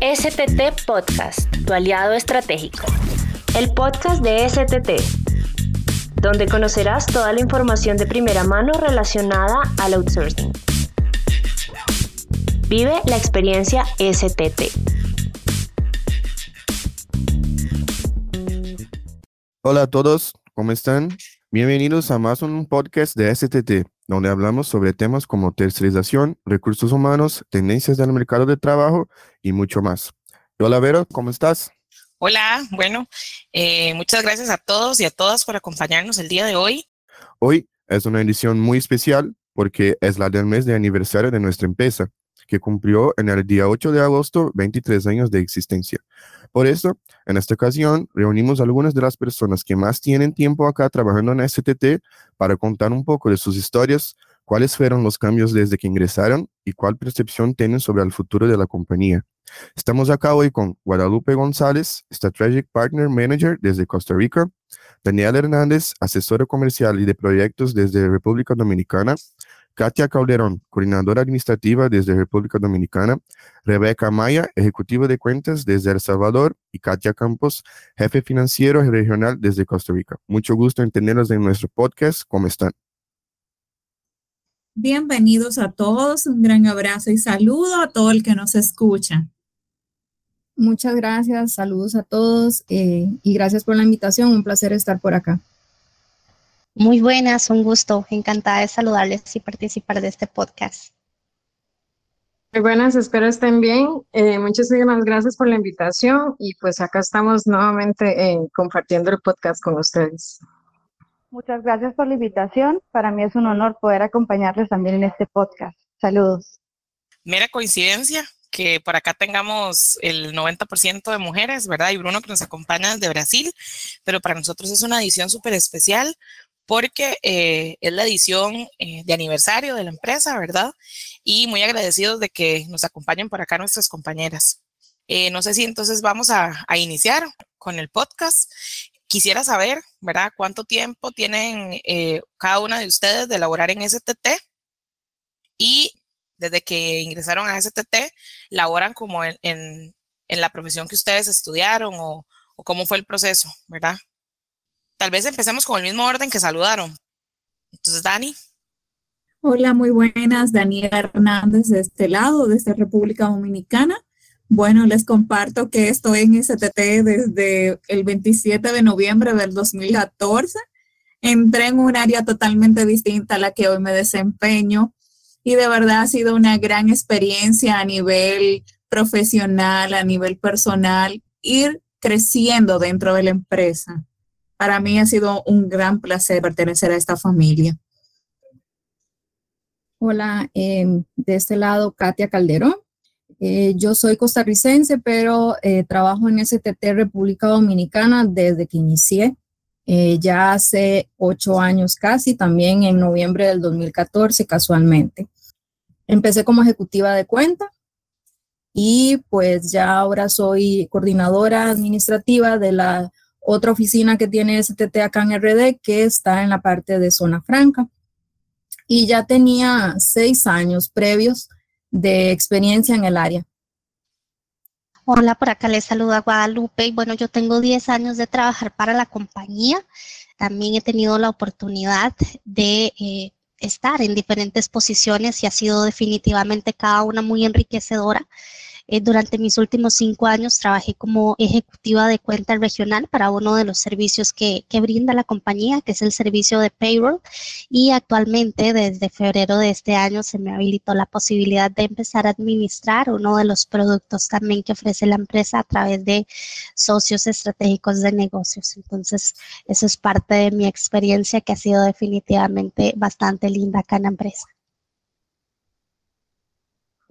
STT Podcast, tu aliado estratégico. El podcast de STT, donde conocerás toda la información de primera mano relacionada al outsourcing. Vive la experiencia STT. Hola a todos, ¿cómo están? Bienvenidos a más un podcast de STT, donde hablamos sobre temas como tercerización, recursos humanos, tendencias del mercado de trabajo y mucho más. Hola Vero, ¿cómo estás? Hola, bueno, eh, muchas gracias a todos y a todas por acompañarnos el día de hoy. Hoy es una edición muy especial porque es la del mes de aniversario de nuestra empresa, que cumplió en el día 8 de agosto 23 años de existencia. Por eso, en esta ocasión, reunimos a algunas de las personas que más tienen tiempo acá trabajando en STT para contar un poco de sus historias, cuáles fueron los cambios desde que ingresaron y cuál percepción tienen sobre el futuro de la compañía. Estamos acá hoy con Guadalupe González, Strategic Partner Manager desde Costa Rica, Daniel Hernández, asesora comercial y de proyectos desde República Dominicana, Katia Calderón, coordinadora administrativa desde República Dominicana, Rebeca Maya, ejecutiva de cuentas desde El Salvador, y Katia Campos, jefe financiero regional desde Costa Rica. Mucho gusto en tenerlos en nuestro podcast. ¿Cómo están? Bienvenidos a todos, un gran abrazo y saludo a todo el que nos escucha. Muchas gracias, saludos a todos eh, y gracias por la invitación, un placer estar por acá. Muy buenas, un gusto, encantada de saludarles y participar de este podcast. Muy buenas, espero estén bien. Eh, muchísimas gracias por la invitación y pues acá estamos nuevamente eh, compartiendo el podcast con ustedes. Muchas gracias por la invitación. Para mí es un honor poder acompañarles también en este podcast. Saludos. Mera coincidencia que por acá tengamos el 90% de mujeres, ¿verdad? Y Bruno que nos acompaña desde Brasil, pero para nosotros es una edición súper especial porque eh, es la edición eh, de aniversario de la empresa, ¿verdad? Y muy agradecidos de que nos acompañen por acá nuestras compañeras. Eh, no sé si entonces vamos a, iniciar con el podcast. Quisiera saber, ¿verdad? ¿Cuánto tiempo tienen cada una de ustedes de elaborar en STT? Y desde que ingresaron a STT, laboran como en, la profesión que ustedes estudiaron o cómo fue el proceso, ¿verdad? Tal vez empecemos con el mismo orden que saludaron. Entonces, Dani. Hola, muy buenas. Daniela Hernández de este lado, desde República Dominicana. Bueno, les comparto que estoy en STT desde el 27 de noviembre del 2014. Entré en un área totalmente distinta a la que hoy me desempeño y de verdad ha sido una gran experiencia a nivel profesional, a nivel personal, ir creciendo dentro de la empresa para mí ha sido un gran placer pertenecer a esta familia. Hola, em, de este lado, Katia Calderón. Eh, yo soy costarricense, pero eh, trabajo en STT República Dominicana desde que inicié, eh, ya hace ocho años casi, también en noviembre del 2014 casualmente. Empecé como ejecutiva de cuenta y pues ya ahora soy coordinadora administrativa de la otra oficina que tiene STT acá en RD, que está en la parte de zona franca. Y ya tenía seis años previos de experiencia en el área. Hola, por acá les saluda Guadalupe. Y bueno, yo tengo 10 años de trabajar para la compañía. También he tenido la oportunidad de eh, estar en diferentes posiciones y ha sido definitivamente cada una muy enriquecedora. Eh, durante mis últimos cinco años trabajé como ejecutiva de cuenta regional para uno de los servicios que, que brinda la compañía, que es el servicio de payroll. Y actualmente, desde febrero de este año, se me habilitó la posibilidad de empezar a administrar uno de los productos también que ofrece la empresa a través de socios estratégicos de negocios. Entonces, eso es parte de mi experiencia que ha sido definitivamente bastante linda acá en la empresa.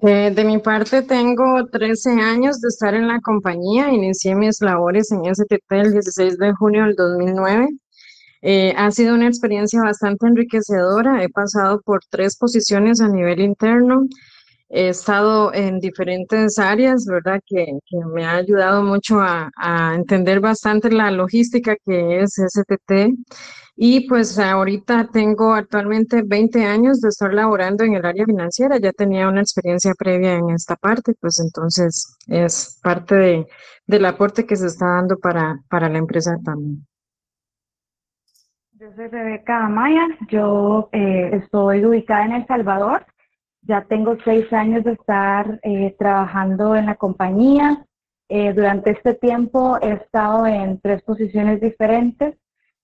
Eh, de mi parte, tengo 13 años de estar en la compañía. Inicié mis labores en STT el 16 de junio del 2009. Eh, ha sido una experiencia bastante enriquecedora. He pasado por tres posiciones a nivel interno he estado en diferentes áreas, ¿verdad? Que, que me ha ayudado mucho a, a, entender bastante la logística que es STT. Y pues ahorita tengo actualmente 20 años de estar laborando en el área financiera, ya tenía una experiencia previa en esta parte, pues entonces es parte de, del aporte que se está dando para, para la empresa también. Yo soy Rebeca Amaya, yo eh, estoy ubicada en El Salvador ya tengo seis años de estar eh, trabajando en la compañía. Eh, durante este tiempo he estado en tres posiciones diferentes,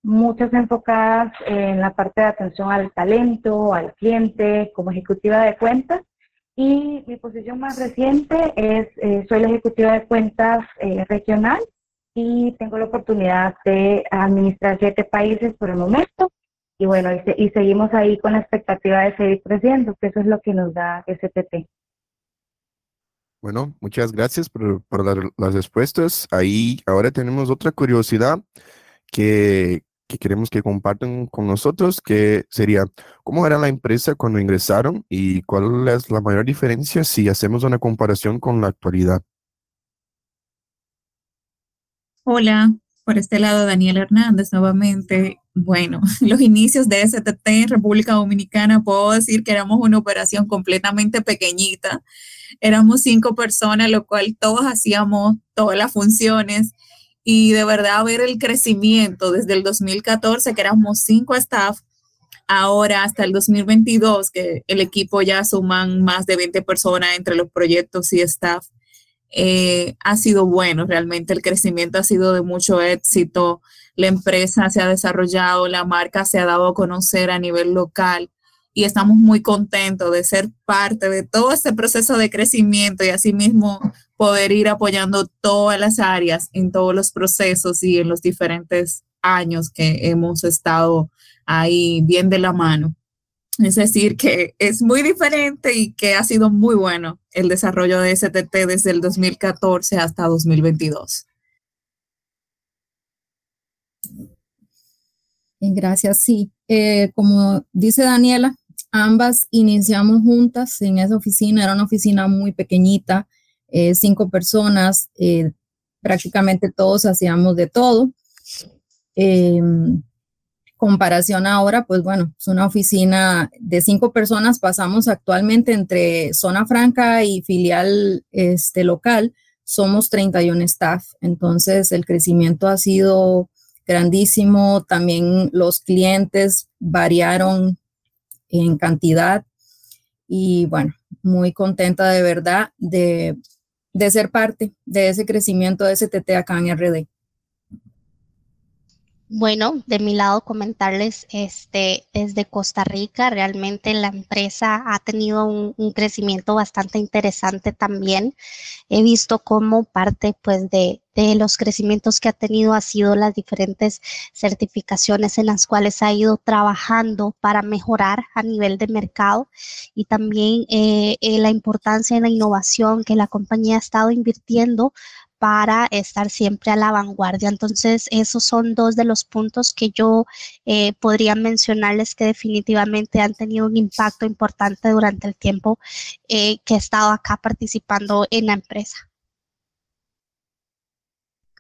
muchas enfocadas en la parte de atención al talento, al cliente, como ejecutiva de cuentas. Y mi posición más reciente es, eh, soy la ejecutiva de cuentas regional y tengo la oportunidad de administrar siete países por el momento y bueno, y, seguimos ahí con la expectativa de seguir creciendo, que eso es lo que nos da STT. Bueno, muchas gracias por, por dar las respuestas. Ahí ahora tenemos otra curiosidad que, que queremos que compartan con nosotros, que sería, ¿cómo era la empresa cuando ingresaron y cuál es la mayor diferencia si hacemos una comparación con la actualidad? Hola, por este lado Daniel Hernández nuevamente. Bueno, los inicios de STT en República Dominicana, puedo decir que éramos una operación completamente pequeñita. Éramos cinco personas, lo cual todos hacíamos todas las funciones y de verdad ver el crecimiento desde el 2014, que éramos cinco staff, ahora hasta el 2022, que el equipo ya suman más de 20 personas entre los proyectos y staff. Eh, ha sido bueno, realmente el crecimiento ha sido de mucho éxito, la empresa se ha desarrollado, la marca se ha dado a conocer a nivel local y estamos muy contentos de ser parte de todo este proceso de crecimiento y asimismo poder ir apoyando todas las áreas en todos los procesos y en los diferentes años que hemos estado ahí bien de la mano. Es decir, que es muy diferente y que ha sido muy bueno el desarrollo de STT desde el 2014 hasta 2022. Gracias, sí. Eh, como dice Daniela, ambas iniciamos juntas en esa oficina, era una oficina muy pequeñita, eh, cinco personas, eh, prácticamente todos hacíamos de todo. Comparación ahora, pues bueno, es una oficina de cinco personas, pasamos actualmente entre zona franca y filial este, local, somos 31 staff, entonces el crecimiento ha sido grandísimo, también los clientes variaron en cantidad y bueno, muy contenta de verdad de, de ser parte de ese crecimiento de STT acá en RD. Bueno, de mi lado comentarles, este, desde Costa Rica, realmente la empresa ha tenido un, crecimiento bastante interesante también. He visto cómo parte, pues, de, los crecimientos que ha tenido ha sido las diferentes certificaciones en las cuales ha ido trabajando para mejorar a nivel de mercado y también eh, eh, la importancia de la innovación que la compañía ha estado invirtiendo para estar siempre a la vanguardia. Entonces, esos son dos de los puntos que yo eh, podría mencionarles que definitivamente han tenido un impacto importante durante el tiempo eh, que he estado acá participando en la empresa.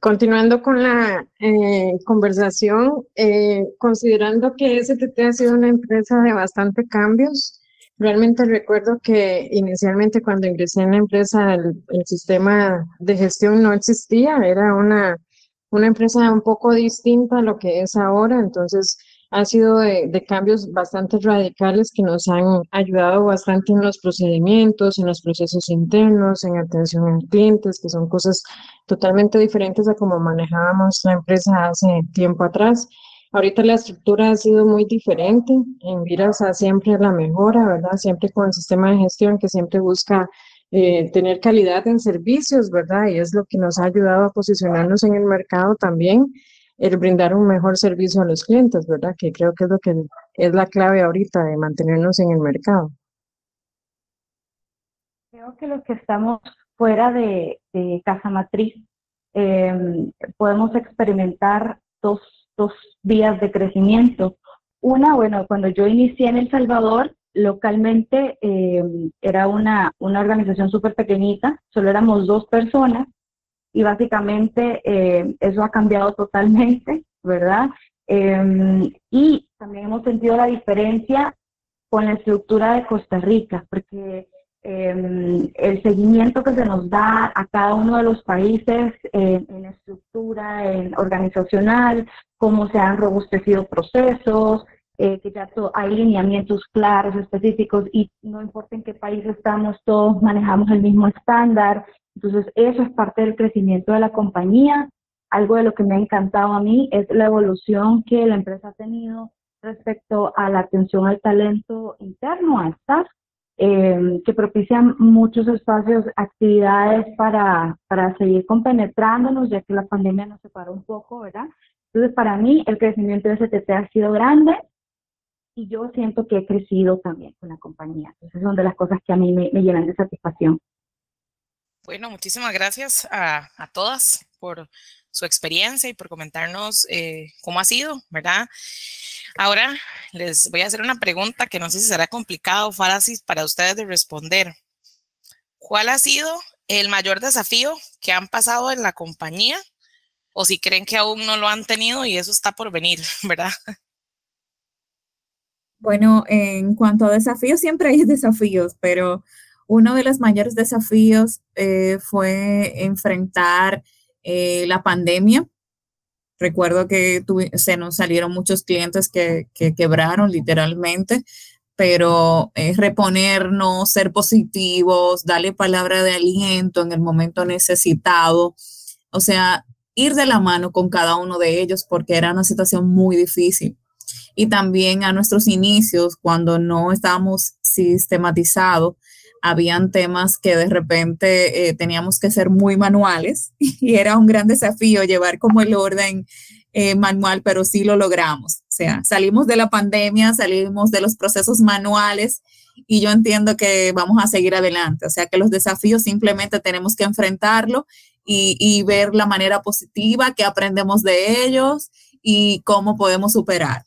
Continuando con la eh, conversación, considerando que STT ha sido una empresa de bastante cambios, Realmente recuerdo que inicialmente cuando ingresé en la empresa el, sistema de gestión no existía, era una, una empresa un poco distinta a lo que es ahora, entonces ha sido de, de, cambios bastante radicales que nos han ayudado bastante en los procedimientos, en los procesos internos, en atención a clientes, que son cosas totalmente diferentes a como manejábamos la empresa hace tiempo atrás. Ahorita la estructura ha sido muy diferente. En Virasa siempre la mejora, ¿verdad? Siempre con el sistema de gestión que siempre busca eh, tener calidad en servicios, ¿verdad? Y es lo que nos ha ayudado a posicionarnos en el mercado también, el brindar un mejor servicio a los clientes, ¿verdad? Que creo que es lo que es la clave ahorita de mantenernos en el mercado. Creo que los que estamos fuera de, casa matriz em, podemos experimentar dos dos vías de crecimiento. Una, bueno, cuando yo inicié en El Salvador, localmente eh, era una, una organización súper pequeñita, solo éramos dos personas y básicamente eh, eso ha cambiado totalmente, ¿verdad? Em, y también hemos sentido la diferencia con la estructura de Costa Rica, porque em, el seguimiento que se nos da a cada uno de los países en estructura, en organizacional, cómo se han robustecido procesos, eh, que ya hay lineamientos claros, específicos, y no importa en qué país estamos, todos manejamos el mismo estándar. Entonces, eso es parte del crecimiento de la compañía. Algo de lo que me ha encantado a mí es la evolución que la empresa ha tenido respecto a la atención al talento interno, a staff, eh, que propician muchos espacios, actividades para, para seguir compenetrándonos, ya que la pandemia nos separó un poco, ¿verdad? Entonces, para mí, el crecimiento de STT ha sido grande y yo siento que he crecido también con la compañía. Entonces, son de las cosas que a mí me, llenan de satisfacción. Bueno, muchísimas gracias a, a todas por su experiencia y por comentarnos eh, cómo ha sido, ¿verdad? Ahora les voy a hacer una pregunta que no sé si será complicado o fácil para ustedes de responder. ¿Cuál ha sido el mayor desafío que han pasado en la compañía? O si creen que aún no lo han tenido y eso está por venir, ¿verdad? Bueno, en cuanto a desafíos, siempre hay desafíos, pero uno de los mayores desafíos eh, fue enfrentar eh, la pandemia. Recuerdo que se nos salieron muchos clientes que, quebraron literalmente, pero es reponernos, ser positivos, darle palabra de aliento en el momento necesitado. O sea, ir de la mano con cada uno de ellos porque era una situación muy difícil y también a nuestros inicios, cuando no estábamos sistematizados, habían temas que de repente eh, teníamos que ser muy manuales y era un gran desafío llevar como el orden eh, manual, pero sí lo logramos. O sea, salimos de la pandemia, salimos de los procesos manuales y yo entiendo que vamos a seguir adelante. O sea, que los desafíos simplemente tenemos que enfrentarlo y, y ver la manera positiva que aprendemos de ellos y cómo podemos superar.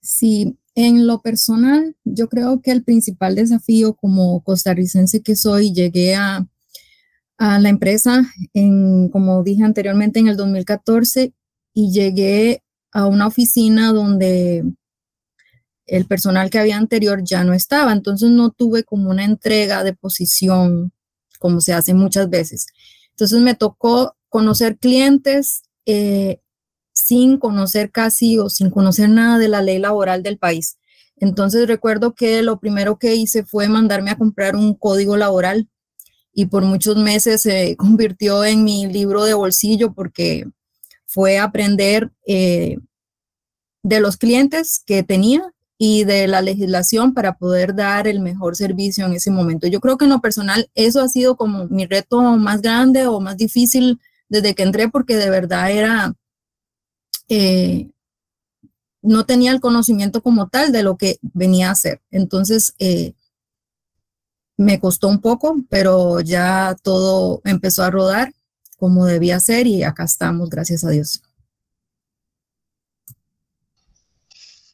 Sí, en lo personal, yo creo que el principal desafío como costarricense que soy, llegué a, la empresa, en, como dije anteriormente, en el 2014 y llegué a una oficina donde el personal que había anterior ya no estaba, entonces no tuve como una entrega de posición como se hace muchas veces. Entonces me tocó conocer clientes, eh, sin conocer casi o sin conocer nada de la ley laboral del país. Entonces recuerdo que lo primero que hice fue mandarme a comprar un código laboral y por muchos meses se convirtió en mi libro de bolsillo porque fue aprender eh, de los clientes que tenía y de la legislación para poder dar el mejor servicio en ese momento. Yo creo que en lo personal eso ha sido como mi reto más grande o más difícil desde que entré porque de verdad era eh, no tenía el conocimiento como tal de lo que venía a hacer. Entonces, eh, me costó un poco, pero ya todo empezó a rodar como debía ser y acá estamos, gracias a Dios.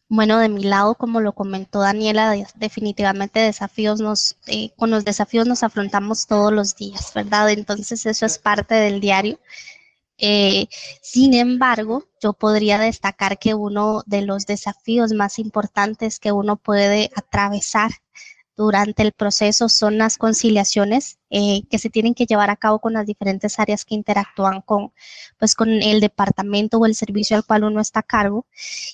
Bueno, de mi lado, como lo comentó Daniela, definitivamente desafíos nos, eh, con los desafíos nos afrontamos todos los días, ¿verdad? Entonces eso es parte del diario. Eh, sin embargo, yo podría destacar que uno de los desafíos más importantes que uno puede atravesar durante el proceso son las conciliaciones eh, que se tienen que llevar a cabo con las diferentes áreas que interactúan con, pues, con el departamento o el servicio al cual uno está a cargo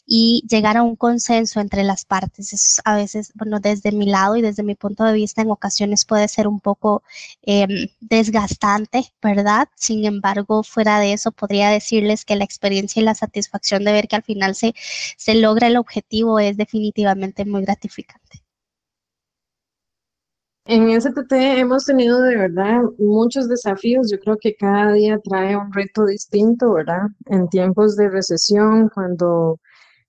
y llegar a un consenso entre las partes. Eso a veces, bueno, desde mi lado y desde mi punto de vista, en ocasiones puede ser un poco em, desgastante, ¿verdad? Sin embargo, fuera de eso, podría decirles que la experiencia y la satisfacción de ver que al final se, se logra el objetivo es definitivamente muy gratificante. En STT hemos tenido de verdad muchos desafíos. Yo creo que cada día trae un reto distinto, ¿verdad? En tiempos de recesión, cuando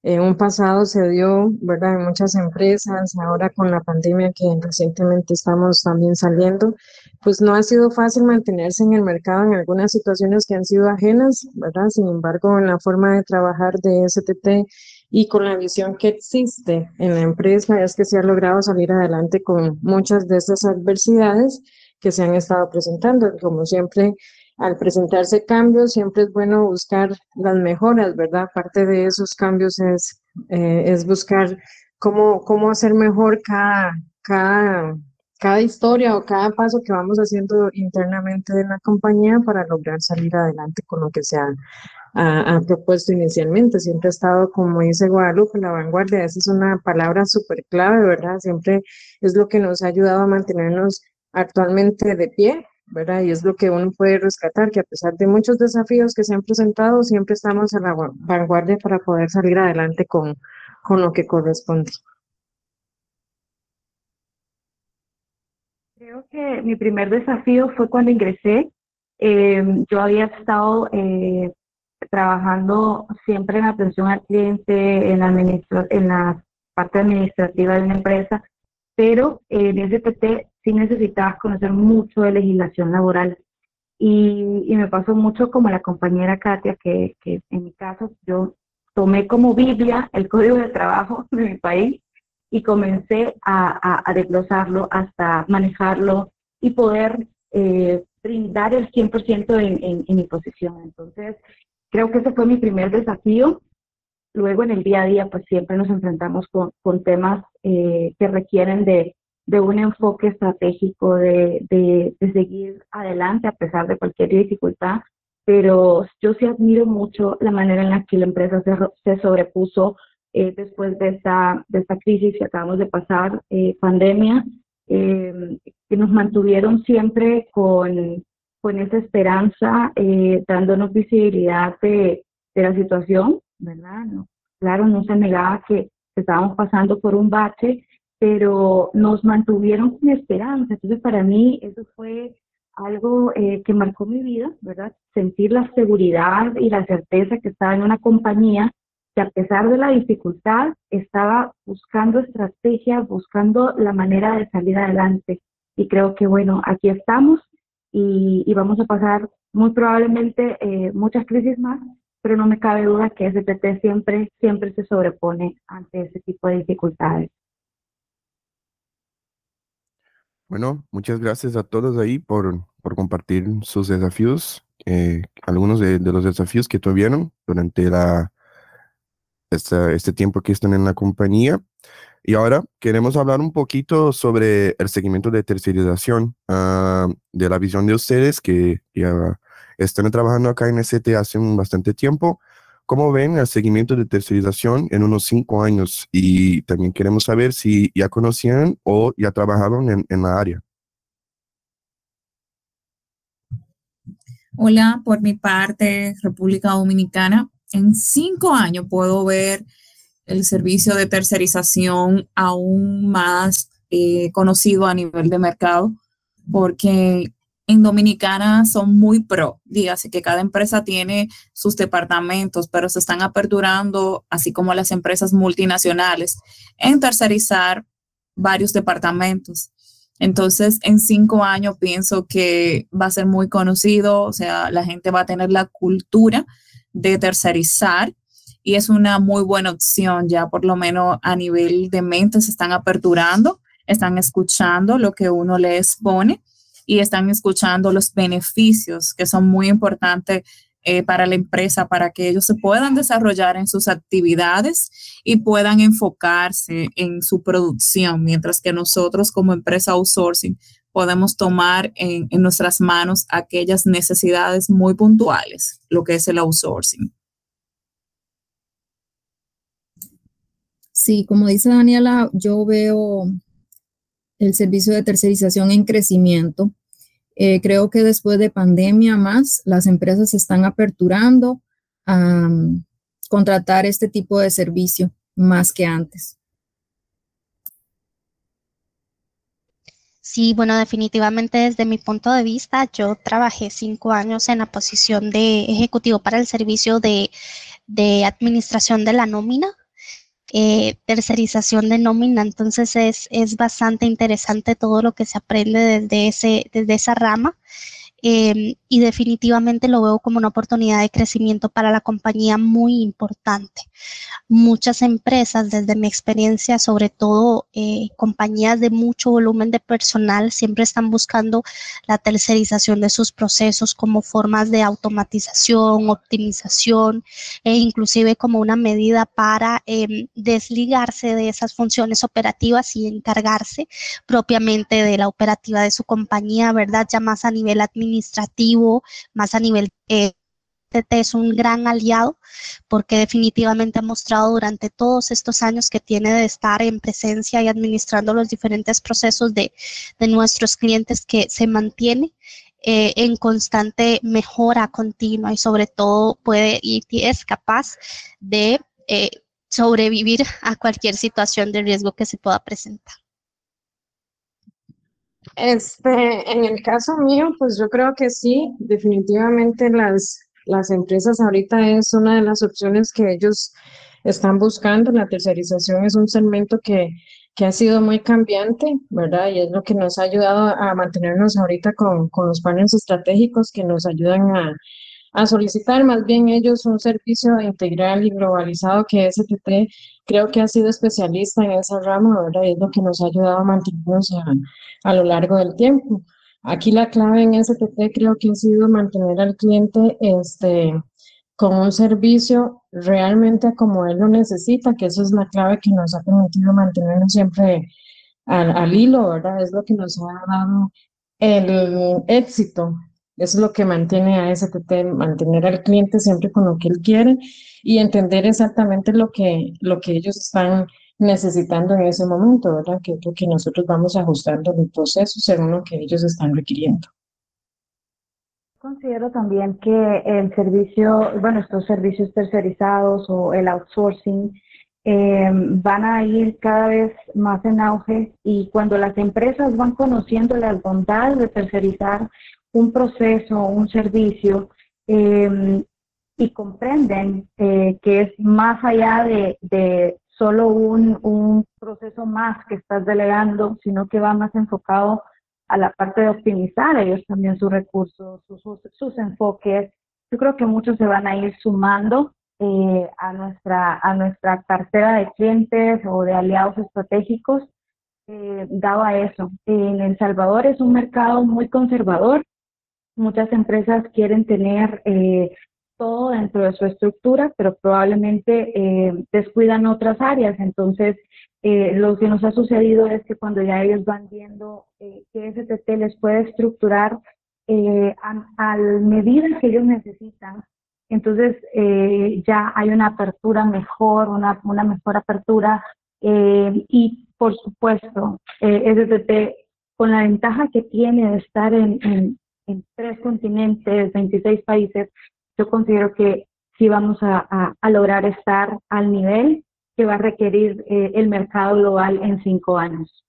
en un pasado se dio, ¿verdad? En muchas empresas, ahora con la pandemia que recientemente estamos también saliendo, pues no ha sido fácil mantenerse en el mercado en algunas situaciones que han sido ajenas, ¿verdad? Sin embargo, en la forma de trabajar de STT y con la visión que existe en la empresa es que se ha logrado salir adelante con muchas de estas adversidades que se han estado presentando. Como siempre, al presentarse cambios, siempre es bueno buscar las mejoras, ¿verdad? Parte de esos cambios es, eh, es buscar cómo, cómo hacer mejor cada, cada, cada historia o cada paso que vamos haciendo internamente en la compañía para lograr salir adelante con lo que se ha, propuesto inicialmente. Siempre ha estado, como dice Guadalupe, la vanguardia. Esa es una palabra súper clave, ¿verdad? Siempre es lo que nos ha ayudado a mantenernos actualmente de pie ¿verdad? Y es lo que uno puede rescatar, que a pesar de muchos desafíos que se han presentado, siempre estamos a la vanguardia para poder salir adelante con, con lo que corresponde. Creo que mi primer desafío fue cuando ingresé. Em, yo había estado eh, trabajando siempre en atención al cliente, en la, en la parte administrativa de una empresa, pero en STT sí necesitabas conocer mucho de legislación laboral. Y, y me pasó mucho como la compañera Katia, que, que, en mi caso yo tomé como Biblia el código de trabajo de mi país y comencé a, a, desglosarlo hasta manejarlo y poder eh, brindar el 100% en, en, en mi posición. Entonces, creo que ese fue mi primer desafío. Luego en el día a día, pues siempre nos enfrentamos con, temas eh, que requieren de, de un enfoque estratégico, de, de, seguir adelante a pesar de cualquier dificultad, pero yo sí admiro mucho la manera en la que la empresa se, se sobrepuso eh, después de esta, de esta crisis que acabamos de pasar, eh, pandemia, eh, que nos mantuvieron siempre con, con esa esperanza, dándonos visibilidad de, de, la situación, ¿verdad? No, claro, no se negaba que estábamos pasando por un bache, pero nos mantuvieron con esperanza. Entonces, para mí eso fue algo eh, que marcó mi vida, ¿verdad? Sentir la seguridad y la certeza que estaba en una compañía que a pesar de la dificultad estaba buscando estrategias, buscando la manera de salir adelante. Y creo que, bueno, aquí estamos y, y vamos a pasar muy probablemente eh, muchas crisis más, pero no me cabe duda que SPT siempre, siempre se sobrepone ante ese tipo de dificultades. Bueno, muchas gracias a todos ahí por, por compartir sus desafíos, eh, algunos de, los desafíos que tuvieron durante la, este tiempo que están en la compañía. Y ahora queremos hablar un poquito sobre el seguimiento de tercerización, ah, de la visión de ustedes que ya están trabajando acá en ST hace un bastante tiempo. ¿Cómo ven el seguimiento de tercerización en unos cinco años? Y también queremos saber si ya conocían o ya trabajaban en, en la área. Hola, por mi parte, República Dominicana. En cinco años puedo ver el servicio de tercerización aún más eh, conocido a nivel de mercado, porque en Dominicana son muy pro, dígase que cada empresa tiene sus departamentos, pero se están aperturando, así como las empresas multinacionales, en tercerizar varios departamentos. Entonces, en cinco años pienso que va a ser muy conocido, o sea, la gente va a tener la cultura de tercerizar y es una muy buena opción, ya por lo menos a nivel de mente se están aperturando, están escuchando lo que uno les pone y están escuchando los beneficios que son muy importantes eh, para la empresa, para que ellos se puedan desarrollar en sus actividades y puedan enfocarse en su producción, mientras que nosotros como empresa outsourcing podemos tomar en, en nuestras manos aquellas necesidades muy puntuales, lo que es el outsourcing. Sí, como dice Daniela, yo veo el servicio de tercerización en crecimiento. Eh, creo que después de pandemia más, las empresas se están aperturando a um, contratar este tipo de servicio más que antes. Sí, bueno, definitivamente desde mi punto de vista, yo trabajé cinco años en la posición de ejecutivo para el servicio de, de administración de la nómina eh, tercerización de nómina. Entonces es, es, bastante interesante todo lo que se aprende desde, ese, desde esa rama. Em, y definitivamente lo veo como una oportunidad de crecimiento para la compañía muy importante. Muchas empresas, desde mi experiencia, sobre todo eh, compañías de mucho volumen de personal, siempre están buscando la tercerización de sus procesos como formas de automatización, optimización e inclusive como una medida para em, desligarse de esas funciones operativas y encargarse propiamente de la operativa de su compañía, ¿verdad? Ya más a nivel administrativo, más a nivel... Eh, es un gran aliado porque definitivamente ha mostrado durante todos estos años que tiene de estar en presencia y administrando los diferentes procesos de, de nuestros clientes que se mantiene eh, en constante mejora continua y sobre todo puede y es capaz de eh, sobrevivir a cualquier situación de riesgo que se pueda presentar. Este, en el caso mío, pues yo creo que sí, definitivamente las, las empresas ahorita es una de las opciones que ellos están buscando. La tercerización es un segmento que, que ha sido muy cambiante, ¿verdad? Y es lo que nos ha ayudado a mantenernos ahorita con, con los paneles estratégicos que nos ayudan a, a solicitar más bien ellos un servicio integral y globalizado que STT creo que ha sido especialista en esa rama, ¿verdad? Y es lo que nos ha ayudado a mantenernos a, a lo largo del tiempo. Aquí la clave en STT creo que ha sido mantener al cliente este, con un servicio realmente como él lo necesita, que eso es la clave que nos ha permitido mantenernos siempre al, al hilo, ¿verdad? Es lo que nos ha dado el éxito es lo que mantiene a STT, mantener al cliente siempre con lo que él quiere y entender exactamente lo que, lo que ellos están necesitando en ese momento, ¿verdad? Que es lo que nosotros vamos ajustando el proceso según lo que ellos están requiriendo. Considero también que el servicio, bueno, estos servicios tercerizados o el outsourcing eh, van a ir cada vez más en auge y cuando las empresas van conociendo las bondades de tercerizar un proceso, un servicio, em, y comprenden eh, que es más allá de, de solo un, un, proceso más que estás delegando, sino que va más enfocado a la parte de optimizar ellos también sus recursos, sus, sus, enfoques. Yo creo que muchos se van a ir sumando eh, a, nuestra, a nuestra cartera de clientes o de aliados estratégicos, eh, dado a eso. En El Salvador es un mercado muy conservador, Muchas empresas quieren tener eh, todo dentro de su estructura, pero probablemente eh, descuidan otras áreas. Entonces, eh, lo que nos ha sucedido es que cuando ya ellos van viendo que STT les puede estructurar a, a medida que ellos necesitan, entonces ya hay una apertura mejor, una, una mejor apertura y por supuesto, STT con la ventaja que tiene de estar en tres continentes, 26 países, yo considero que sí vamos a, lograr estar al nivel que va a requerir eh, el mercado global en cinco años.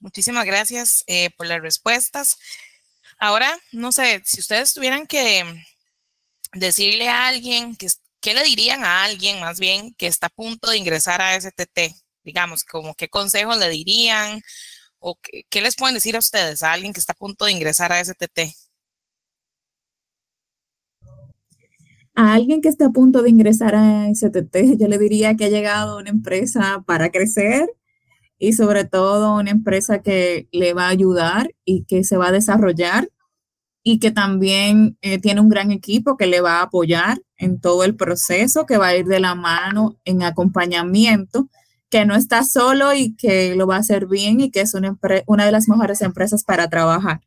Muchísimas gracias eh, por las respuestas. Ahora, no sé, si ustedes tuvieran que decirle a alguien, que, ¿qué le dirían a alguien más bien que está a punto de ingresar a STT? Digamos, como qué consejos le dirían ¿O qué, les pueden decir a ustedes, a alguien que está a punto de ingresar a STT? A alguien que está a punto de ingresar a STT, yo le diría que ha llegado una empresa para crecer y sobre todo una empresa que le va a ayudar y que se va a desarrollar y que también eh, tiene un gran equipo que le va a apoyar en todo el proceso, que va a ir de la mano en acompañamiento que no está solo y que lo va a hacer bien y que es una, una de las mejores empresas para trabajar.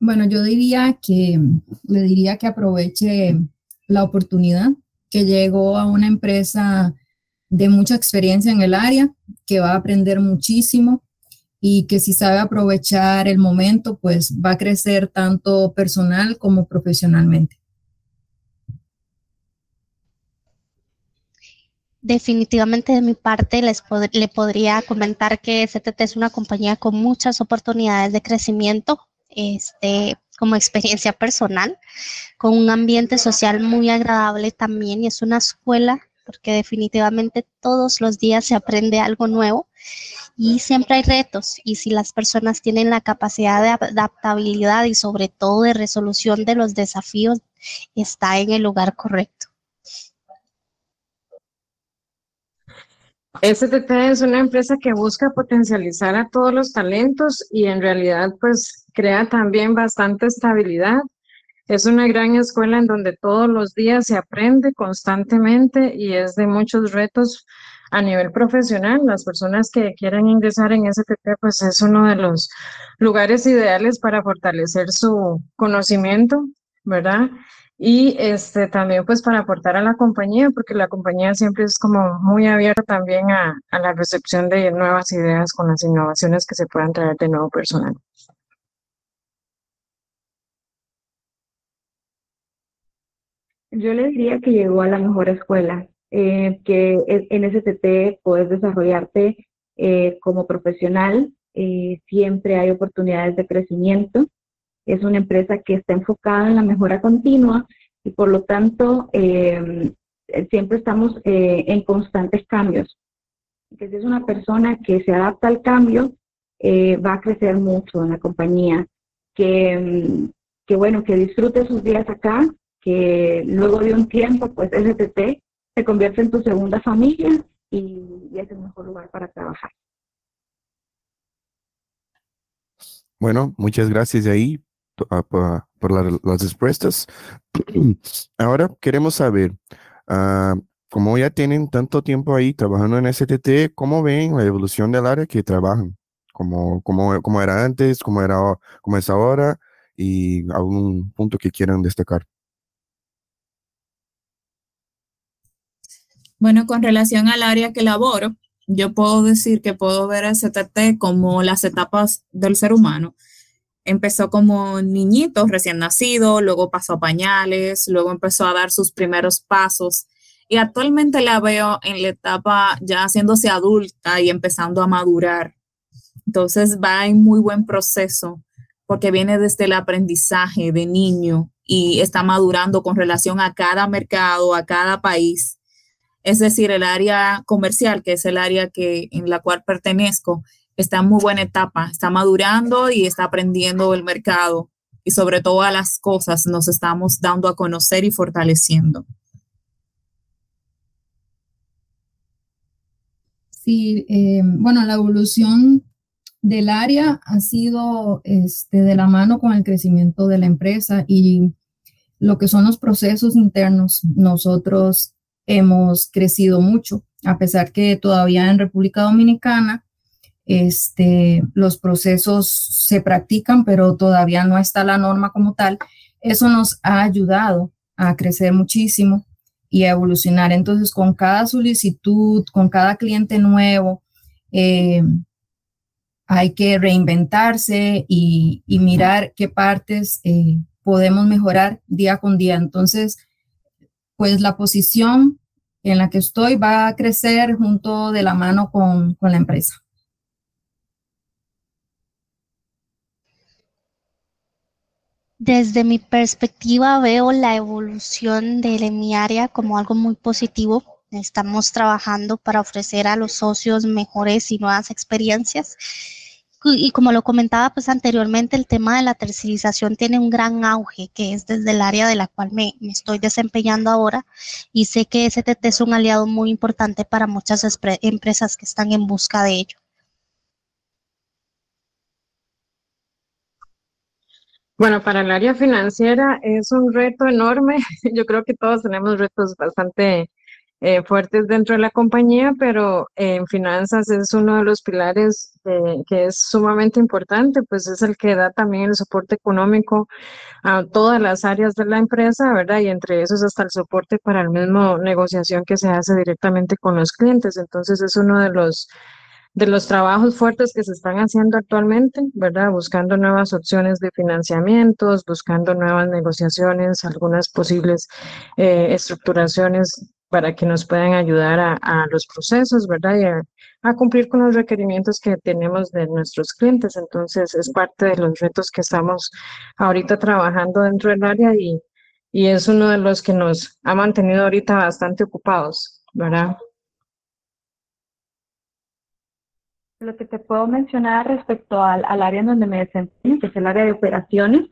Bueno, yo diría que le diría que aproveche la oportunidad, que llegó a una empresa de mucha experiencia en el área, que va a aprender muchísimo y que si sabe aprovechar el momento, pues va a crecer tanto personal como profesionalmente. Definitivamente de mi parte les le podría comentar que STT es una compañía con muchas oportunidades de crecimiento, este, como experiencia personal, con un ambiente social muy agradable también y es una escuela porque definitivamente todos los días se aprende algo nuevo y siempre hay retos y si las personas tienen la capacidad de adaptabilidad y sobre todo de resolución de los desafíos, está en el lugar correcto. STT es una empresa que busca potencializar a todos los talentos y en realidad pues crea también bastante estabilidad. Es una gran escuela en donde todos los días se aprende constantemente y es de muchos retos a nivel profesional. Las personas que quieran ingresar en STT pues es uno de los lugares ideales para fortalecer su conocimiento, ¿verdad? Y este también pues para aportar a la compañía, porque la compañía siempre es como muy abierta también a, la recepción de nuevas ideas con las innovaciones que se puedan traer de nuevo personal. Yo le diría que llegó a la mejor escuela, eh, que en STT puedes desarrollarte eh, como profesional, eh, siempre hay oportunidades de crecimiento, es una empresa que está enfocada en la mejora continua y por lo tanto em, siempre estamos eh, en constantes cambios. Entonces es una persona que se adapta al cambio, eh, va a crecer mucho en la compañía, que, em, que bueno, que disfrute sus días acá, que luego de un tiempo, pues STT se convierte en tu segunda familia y, y es el mejor lugar para trabajar. Bueno, muchas gracias ahí Ah, por, las respuestas. Ahora queremos saber, uh, como ya tienen tanto tiempo ahí trabajando en STT, ¿cómo ven la evolución del área que trabajan? ¿Cómo, cómo, era antes, cómo, era, cómo es ahora? Y algún punto que quieran destacar. Bueno, con relación al área que laboro, yo puedo decir que puedo ver a STT como las etapas del ser humano empezó como niñito recién nacido, luego pasó a pañales, luego empezó a dar sus primeros pasos y actualmente la veo en la etapa ya haciéndose adulta y empezando a madurar. Entonces va en muy buen proceso porque viene desde el aprendizaje de niño y está madurando con relación a cada mercado, a cada país. Es decir, el área comercial, que es el área que, en la cual pertenezco, está en muy buena etapa, está madurando y está aprendiendo el mercado y sobre todas las cosas nos estamos dando a conocer y fortaleciendo. Sí, eh, bueno, la evolución del área ha sido este, de la mano con el crecimiento de la empresa y lo que son los procesos internos. Nosotros hemos crecido mucho, a pesar que todavía en República Dominicana este, los procesos se practican, pero todavía no está la norma como tal. Eso nos ha ayudado a crecer muchísimo y a evolucionar. Entonces, con cada solicitud, con cada cliente nuevo, eh, hay que reinventarse y, mirar qué partes eh, podemos mejorar día con día. Entonces, pues la posición en la que estoy va a crecer junto de la mano con la empresa. Desde mi perspectiva veo la evolución de mi área como algo muy positivo. Estamos trabajando para ofrecer a los socios mejores y nuevas experiencias. Y como lo comentaba pues anteriormente, el tema de la tercerización tiene un gran auge, que es desde el área de la cual me, me estoy desempeñando ahora. Y sé que STT es un aliado muy importante para muchas empresas que están en busca de ello. Bueno, para el área financiera es un reto enorme. Yo creo que todos tenemos retos bastante eh, fuertes dentro de la compañía, pero en finanzas es uno de los pilares eh, que es sumamente importante, pues es el que da también el soporte económico a todas las áreas de la empresa, ¿verdad? Y entre esos hasta el soporte para el mismo negociación que se hace directamente con los clientes. Entonces es uno de los de los trabajos fuertes que se están haciendo actualmente, ¿verdad? Buscando nuevas opciones de financiamientos, buscando nuevas negociaciones, algunas posibles eh, estructuraciones para que nos puedan ayudar a, los procesos, ¿verdad? Y a, cumplir con los requerimientos que tenemos de nuestros clientes. Entonces, es parte de los retos que estamos ahorita trabajando dentro del área y, y es uno de los que nos ha mantenido ahorita bastante ocupados, ¿verdad? Lo que te puedo mencionar respecto al, área en donde me desempeño, que es el área de operaciones,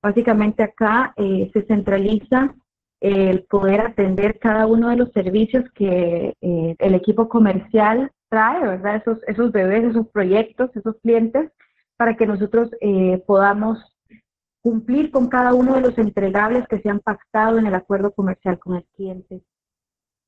básicamente acá eh, se centraliza el poder atender cada uno de los servicios que eh, el equipo comercial trae, ¿verdad? Esos, esos bebés, esos proyectos, esos clientes, para que nosotros eh, podamos cumplir con cada uno de los entregables que se han pactado en el acuerdo comercial con el cliente.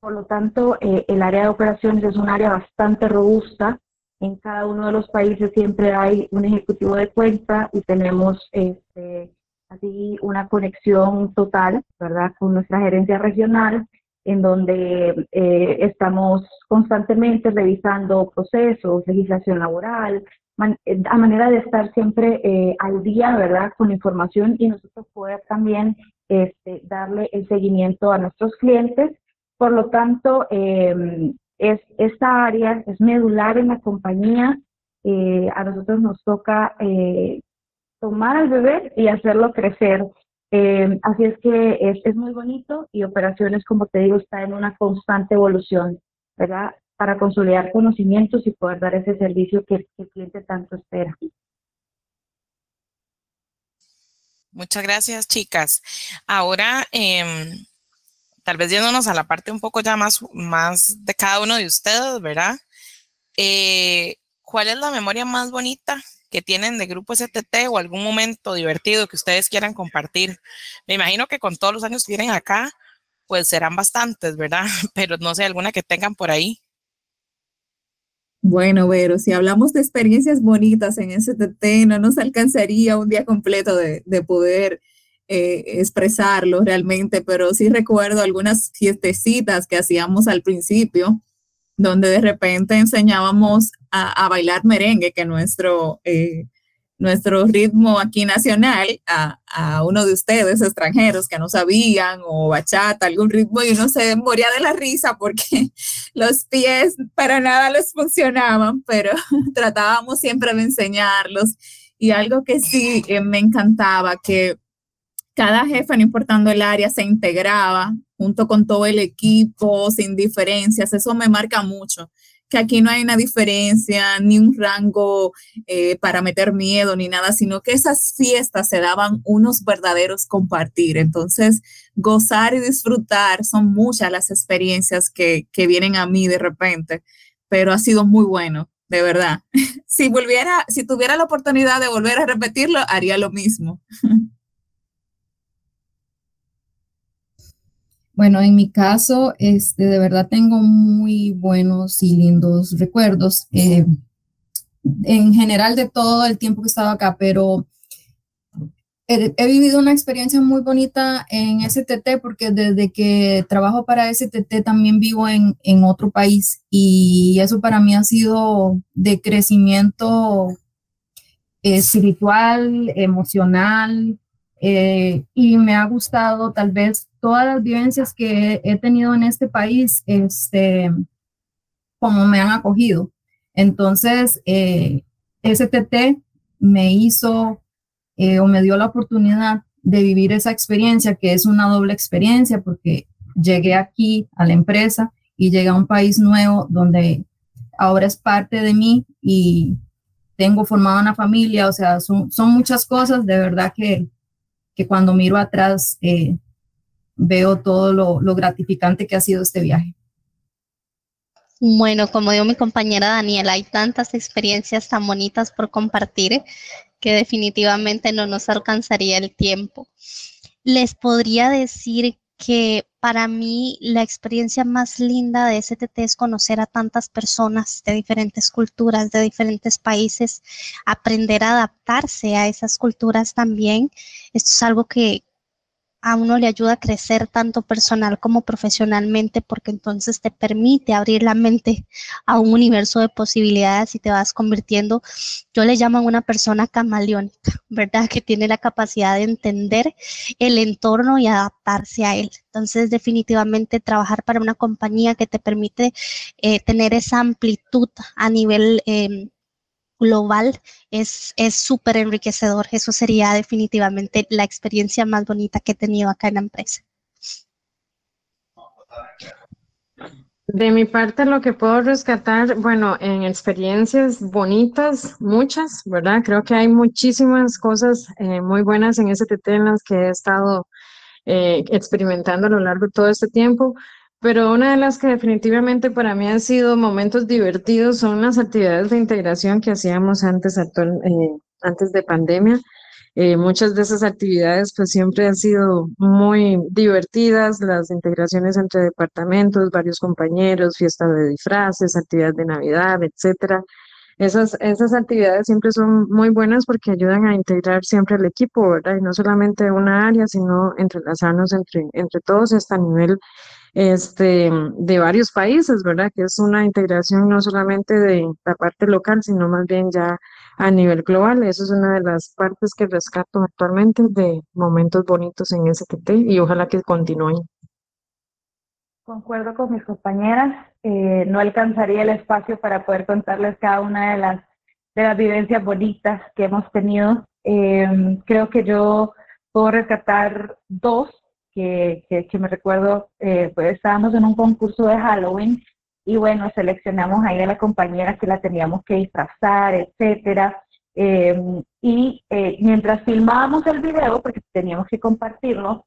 Por lo tanto, eh, el área de operaciones es un área bastante robusta. En cada uno de los países siempre hay un ejecutivo de cuenta y tenemos este, así una conexión total, ¿verdad?, con nuestra gerencia regional, en donde eh, estamos constantemente revisando procesos, legislación laboral, a manera de estar siempre eh, al día, ¿verdad?, con información y nosotros poder también este, darle el seguimiento a nuestros clientes. Por lo tanto, em, es, esta área es medular en la compañía. a nosotros nos toca tomar al bebé y hacerlo crecer. Eh, así es que es, es, muy bonito y operaciones, como te digo, está en una constante evolución, ¿verdad? Para consolidar conocimientos y poder dar ese servicio que, el cliente tanto espera. Muchas gracias, chicas. Ahora, eh, tal vez yéndonos a la parte un poco ya más, más de cada uno de ustedes, ¿verdad? Eh, ¿Cuál es la memoria más bonita que tienen de Grupo STT o algún momento divertido que ustedes quieran compartir. Me imagino que con todos los años que vienen acá, pues serán bastantes, ¿verdad? Pero no sé, alguna que tengan por ahí. Bueno, Vero, si hablamos de experiencias bonitas en STT, no nos alcanzaría un día completo de, poder eh, expresarlo realmente, pero sí recuerdo algunas fiestecitas que hacíamos al principio donde de repente enseñábamos a, bailar merengue, que nuestro, eh, nuestro ritmo aquí nacional, a, uno de ustedes extranjeros que no sabían, o bachata, algún ritmo, y uno se moría de la risa porque los pies para nada les funcionaban, pero tratábamos siempre de enseñarlos. Y algo que sí eh, me encantaba, que cada jefe, no importando el área, se integraba junto con todo el equipo, sin diferencias. Eso me marca mucho, que aquí no hay una diferencia, ni un rango eh, para meter miedo, ni nada, sino que esas fiestas se daban unos verdaderos compartir. Entonces, gozar y disfrutar son muchas las experiencias que, que vienen a mí de repente, pero ha sido muy bueno, de verdad. si volviera, si tuviera la oportunidad de volver a repetirlo, haría lo mismo. Bueno, en mi caso, este, de verdad tengo muy buenos y lindos recuerdos. Eh, en general de todo el tiempo que he estado acá, pero he, vivido una experiencia muy bonita en STT porque desde que trabajo para STT también vivo en, en otro país y eso para mí ha sido de crecimiento espiritual, emocional, eh, y me ha gustado tal vez todas las vivencias que he tenido en este país, este, como me han acogido. Entonces, eh, STT me hizo eh, o me dio la oportunidad de vivir esa experiencia, que es una doble experiencia, porque llegué aquí a la empresa y llegué a un país nuevo donde ahora es parte de mí y tengo formada una familia, o sea, son, muchas cosas, de verdad que que cuando miro atrás eh, veo todo lo, gratificante que ha sido este viaje. Bueno, como dijo mi compañera Daniela, hay tantas experiencias tan bonitas por compartir que definitivamente no nos alcanzaría el tiempo. Les podría decir que para mí la experiencia más linda de STT es conocer a tantas personas de diferentes culturas, de diferentes países, aprender a adaptarse a esas culturas también. Esto es algo que, a uno le ayuda a crecer tanto personal como profesionalmente porque entonces te permite abrir la mente a un universo de posibilidades y te vas convirtiendo, yo le llamo a una persona camaleónica, ¿verdad? Que tiene la capacidad de entender el entorno y adaptarse a él. Entonces, definitivamente trabajar para una compañía que te permite eh, tener esa amplitud a nivel... Eh, global es súper enriquecedor. Eso sería definitivamente la experiencia más bonita que he tenido acá en la empresa. De mi parte, lo que puedo rescatar, bueno, en experiencias bonitas, muchas, ¿verdad? Creo que hay muchísimas cosas eh, muy buenas en STT en las que he estado eh, experimentando a lo largo de todo este tiempo, pero una de las que definitivamente para mí han sido momentos divertidos son las actividades de integración que hacíamos antes, actual, eh, antes de pandemia. Eh, muchas de esas actividades pues siempre han sido muy divertidas, las integraciones entre departamentos, varios compañeros, fiestas de disfraces, actividades de Navidad, etcétera. Esas, esas actividades siempre son muy buenas porque ayudan a integrar siempre el equipo, ¿verdad? Y no solamente una área, sino entrelazarnos entre, entre todos hasta a nivel este, de varios países, ¿verdad? Que es una integración no solamente de la parte local, sino más bien ya a nivel global. Eso es una de las partes que rescato actualmente de momentos bonitos en STT y ojalá que continúen. Concuerdo con mis compañeras, eh, no alcanzaría el espacio para poder contarles cada una de las, de las vivencias bonitas que hemos tenido. Eh, creo que yo puedo rescatar dos que, que, me recuerdo, eh, pues estábamos en un concurso de Halloween y bueno, seleccionamos ahí a la compañera que la teníamos que disfrazar, etcétera. Eh, y eh, mientras filmábamos el video, porque teníamos que compartirlo,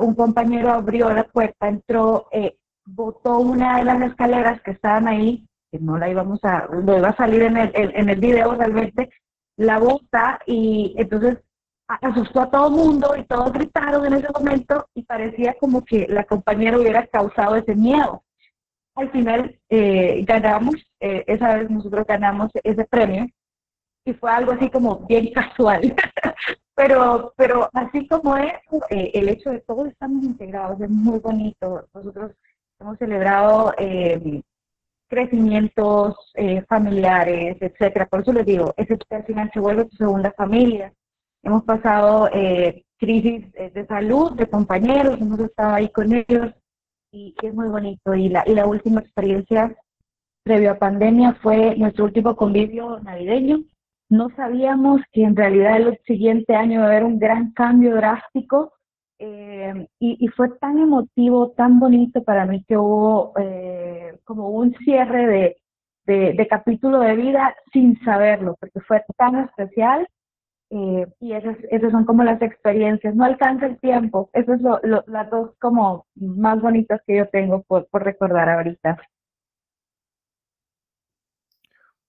un compañero abrió la puerta, entró, eh, botó una de las escaleras que estaban ahí, que no la íbamos a, no iba a salir en el, en el video realmente, la bota y entonces asustó a todo mundo y todos gritaron en ese momento y parecía como que la compañera hubiera causado ese miedo. Al final eh, ganamos, eh, esa vez nosotros ganamos ese premio y fue algo así como bien casual. pero, pero así como es, eh, el hecho de todos estamos integrados es muy bonito. Nosotros hemos celebrado crecimientos familiares, etcétera. Por eso les digo, ese final se vuelve tu segunda familia hemos pasado eh, crisis eh, de salud, de compañeros, hemos estado ahí con ellos y, es muy bonito. Y la, y la última experiencia previo a pandemia fue nuestro último convivio navideño. No sabíamos que en realidad el siguiente año iba a haber un gran cambio drástico eh, y, fue tan emotivo, tan bonito para mí que hubo como un cierre de capítulo de vida sin saberlo, porque fue tan especial eh, y esas, esas son como las experiencias. No alcanza el tiempo. Esas son lo, las dos como más bonitas que yo tengo por, por recordar ahorita.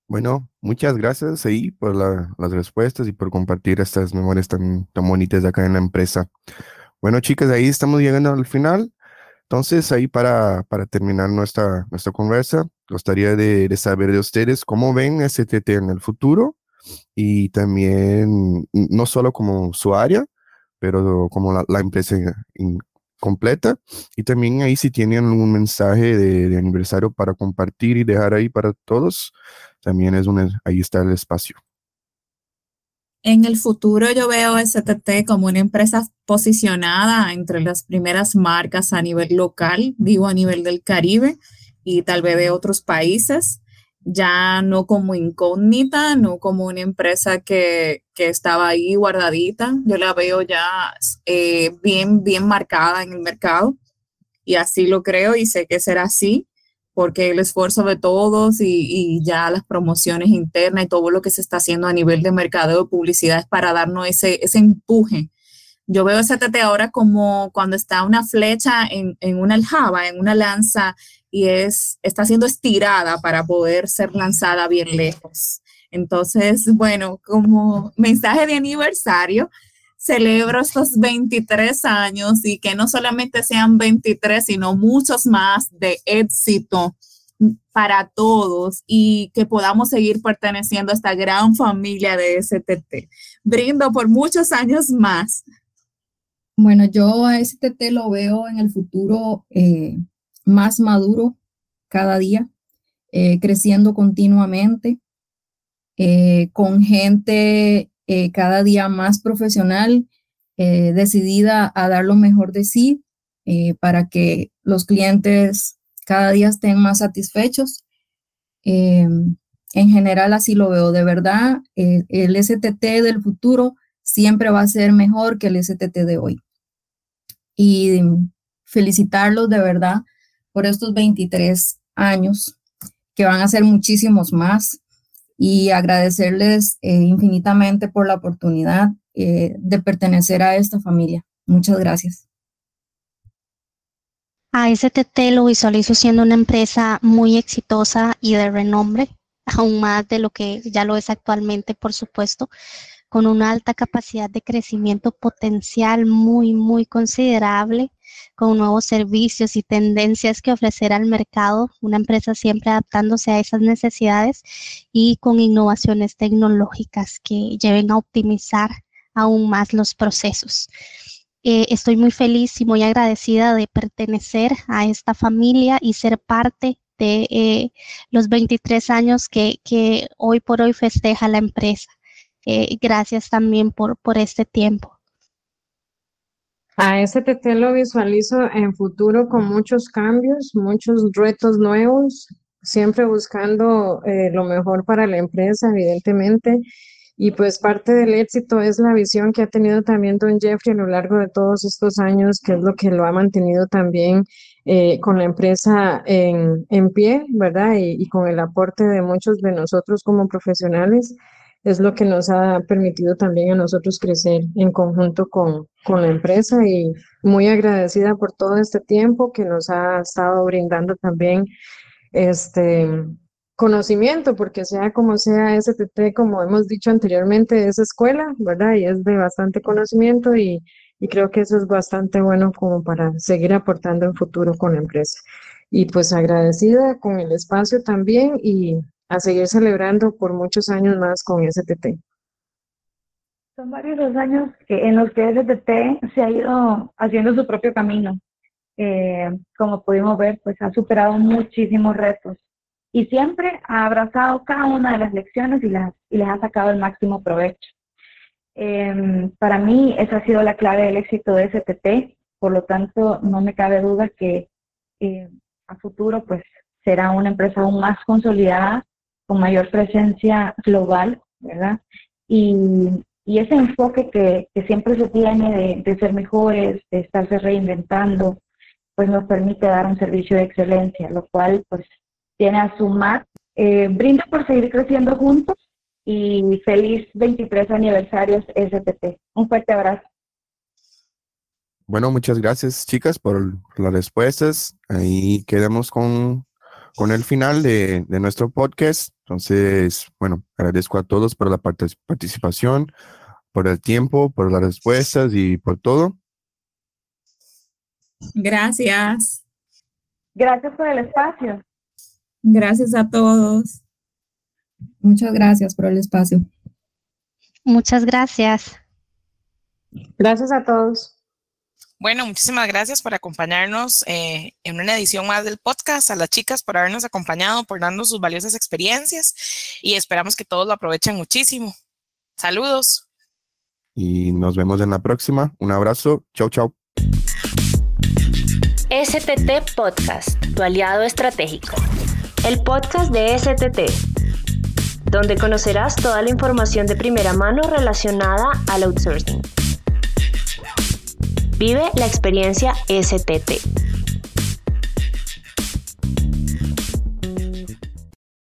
Bueno, muchas gracias ahí por las respuestas y por compartir estas memorias tan, tan bonitas de acá en la empresa. Bueno, chicas, ahí estamos llegando al final. Entonces, ahí para, para terminar nuestra, nuestra conversa, gustaría de, saber de ustedes cómo ven STT en el futuro y también no solo como su área, pero como la, empresa completa. Y también ahí si tienen algún mensaje de, aniversario para compartir y dejar ahí para todos, también es un, ahí está el espacio. En el futuro yo veo STT como una empresa posicionada entre las primeras marcas a nivel local, digo a nivel del Caribe y tal vez de otros países ya no como incógnita, no como una empresa que, estaba ahí guardadita, yo la veo ya eh, bien, bien marcada en el mercado y así lo creo y sé que será así porque el esfuerzo de todos y, ya las promociones internas y todo lo que se está haciendo a nivel de mercado de publicidad es para darnos ese, ese empuje. Yo veo ese TT ahora como cuando está una flecha en, en una aljaba, en una lanza y es, está siendo estirada para poder ser lanzada bien lejos. Entonces, bueno, como mensaje de aniversario, celebro estos 23 años y que no solamente sean 23, sino muchos más de éxito para todos y que podamos seguir perteneciendo a esta gran familia de STT. Brindo por muchos años más. Bueno, yo a STT lo veo en el futuro eh, más maduro cada día, eh, creciendo continuamente, eh, con gente eh, cada día más profesional, decidida a dar lo mejor de sí para que los clientes cada día estén más satisfechos. en general así lo veo, de verdad, el STT del futuro siempre va a ser mejor que el STT de hoy. Y felicitarlos de verdad por estos 23 años, que van a ser muchísimos más, y agradecerles eh, infinitamente por la oportunidad eh, de pertenecer a esta familia. Muchas gracias. A STT lo visualizo siendo una empresa muy exitosa y de renombre, aún más de lo que ya lo es actualmente, por supuesto, con una alta capacidad de crecimiento potencial muy, muy considerable, con nuevos servicios y tendencias que ofrecer al mercado, una empresa siempre adaptándose a esas necesidades y con innovaciones tecnológicas que lleven a optimizar aún más los procesos. Eh, estoy muy feliz y muy agradecida de pertenecer a esta familia y ser parte de eh, los 23 años que, hoy por hoy festeja la empresa. Eh, gracias también por, por este tiempo. A STT lo visualizo en futuro con muchos cambios, muchos retos nuevos, siempre buscando lo mejor para la empresa, evidentemente, y pues parte del éxito es la visión que ha tenido también don Jeffrey a lo largo de todos estos años, que es lo que lo ha mantenido también eh, con la empresa en, en pie, ¿verdad? Y, y, con el aporte de muchos de nosotros como profesionales, es lo que nos ha permitido también a nosotros crecer en conjunto con, con la empresa y muy agradecida por todo este tiempo que nos ha estado brindando también este conocimiento, porque sea como sea STT, como hemos dicho anteriormente, es escuela, ¿verdad? Y es de bastante conocimiento y, y creo que eso es bastante bueno como para seguir aportando en futuro con la empresa. Y pues agradecida con el espacio también y a seguir celebrando por muchos años más con STT. Son varios los años en los que STT se ha ido haciendo su propio camino. Eh, como pudimos ver, pues ha superado muchísimos retos y siempre ha abrazado cada una de las lecciones y, las, y les ha sacado el máximo provecho. Em, para mí esa ha sido la clave del éxito de STT, por lo tanto no me cabe duda que eh, a futuro pues será una empresa aún más consolidada, con mayor presencia global, ¿verdad? Y, ese enfoque que, siempre se tiene de, ser mejores, de estarse reinventando, pues nos permite dar un servicio de excelencia, lo cual pues tiene a sumar. Eh, brindo por seguir creciendo juntos y feliz 23 aniversarios STT. Un fuerte abrazo. Bueno, muchas gracias chicas por las respuestas. Ahí quedamos con, el final de, nuestro podcast. Entonces, bueno, agradezco a todos por la participación, por el tiempo, por las respuestas y por todo. Gracias. Gracias por el espacio. Gracias a todos. Muchas gracias por el espacio. Muchas gracias. Gracias a todos. Bueno, muchísimas gracias por acompañarnos eh, en una edición más del podcast, a las chicas por habernos acompañado, por darnos sus valiosas experiencias y esperamos que todos lo aprovechen muchísimo. Saludos. Y nos vemos en la próxima. Un abrazo. Chau, chau. STT Podcast, tu aliado estratégico el podcast de STT, donde conocerás toda la información de primera mano relacionada al outsourcing. Vive la experiencia STT.